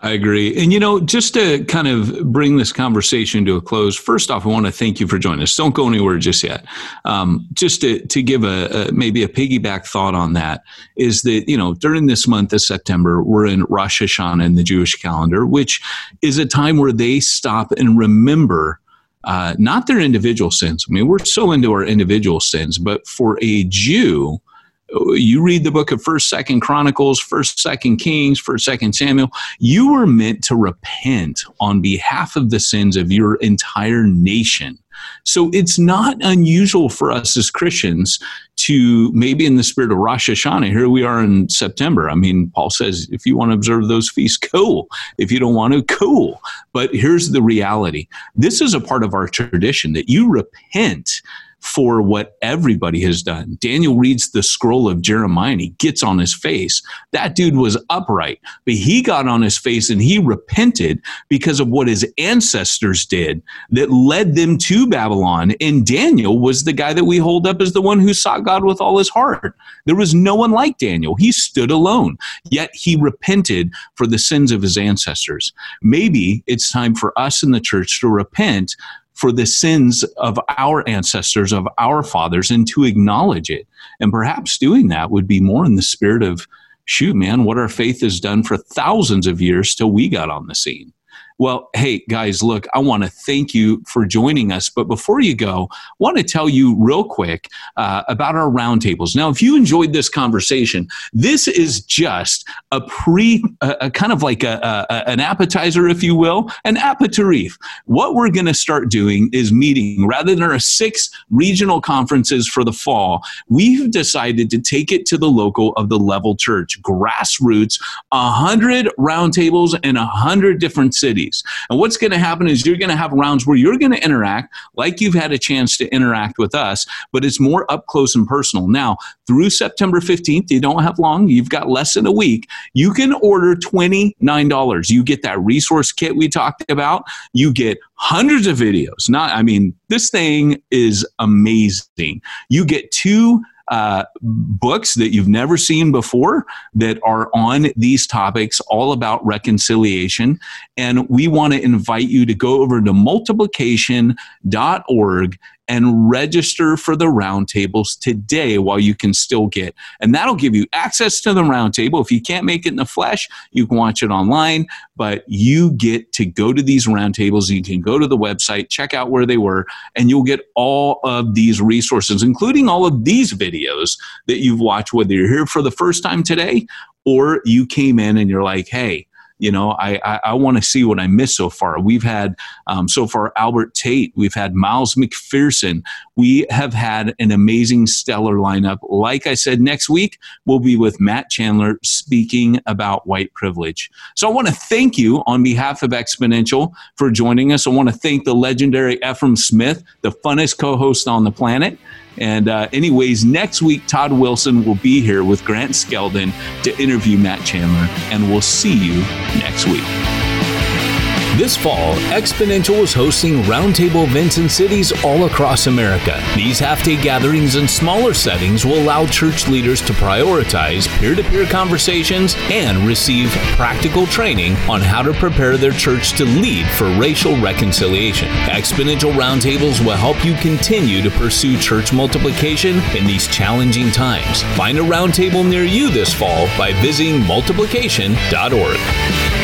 I agree. And, you know, just to kind of bring this conversation to a close, first off, I want to thank you for joining us. Don't go anywhere just yet. Um, just to, to give a, a, maybe a piggyback thought on that is that, you know, during this month of September, we're in Rosh Hashanah in the Jewish calendar, which is a time where they stop and remember uh, not their individual sins. I mean, we're so into our individual sins, but for a Jew, you read the book of first second chronicles first second kings first second samuel. You were meant to repent on behalf of the sins of your entire nation. So it's not unusual for us as christians to maybe in the spirit of rosh hashanah here we are in september. I mean paul says if you want to observe those feasts cool. If you don't want to cool. But here's the reality. This is a part of our tradition that you repent for what everybody has done. Daniel reads the scroll of Jeremiah and he gets on his face. That dude was upright, but he got on his face and he repented because of what his ancestors did that led them to Babylon. And Daniel was the guy that we hold up as the one who sought God with all his heart. There was no one like Daniel. He stood alone, yet he repented for the sins of his ancestors. Maybe it's time for us in the church to repent for the sins of our ancestors, of our fathers, and to acknowledge it. And perhaps doing that would be more in the spirit of, shoot, man, what our faith has done for thousands of years till we got on the scene. Well, hey, guys, look, I want to thank you for joining us. But before you go, I want to tell you real quick uh, about our roundtables. Now, if you enjoyed this conversation, this is just a pre, a, a kind of like a, a, an appetizer, if you will, an aperitif. What we're going to start doing is meeting rather than our six regional conferences for the fall. We've decided to take it to the local of the level church, grassroots, a hundred roundtables in a hundred different cities. And what's going to happen is you're going to have rounds where you're going to interact like you've had a chance to interact with us, but it's more up close and personal. Now, through September 15th, you don't have long, you've got less than a week. You can order $29. You get that resource kit we talked about. You get hundreds of videos. Not, I mean, this thing is amazing. You get two uh, books that you've never seen before that are on these topics, all about reconciliation. And we want to invite you to go over to multiplication.org and register for the roundtables today while you can still get. And that'll give you access to the roundtable. If you can't make it in the flesh, you can watch it online, but you get to go to these roundtables. You can go to the website, check out where they were, and you'll get all of these resources, including all of these videos that you've watched, whether you're here for the first time today or you came in and you're like, hey, you know, I I, I want to see what I missed so far. We've had um, so far Albert Tate. We've had Miles McPherson. We have had an amazing stellar lineup. Like I said, next week we'll be with Matt Chandler speaking about white privilege. So I want to thank you on behalf of Exponential for joining us. I want to thank the legendary Efrem Smith, the funnest co-host on the planet. And, uh, anyways, next week, Todd Wilson will be here with Grant Skeldon to interview Matt Chandler, and we'll see you next week. This fall, Exponential is hosting roundtable events in cities all across America. These half day gatherings in smaller settings will allow church leaders to prioritize peer to peer conversations and receive practical training on how to prepare their church to lead for racial reconciliation. Exponential roundtables will help you continue to pursue church multiplication in these challenging times. Find a roundtable near you this fall by visiting multiplication.org.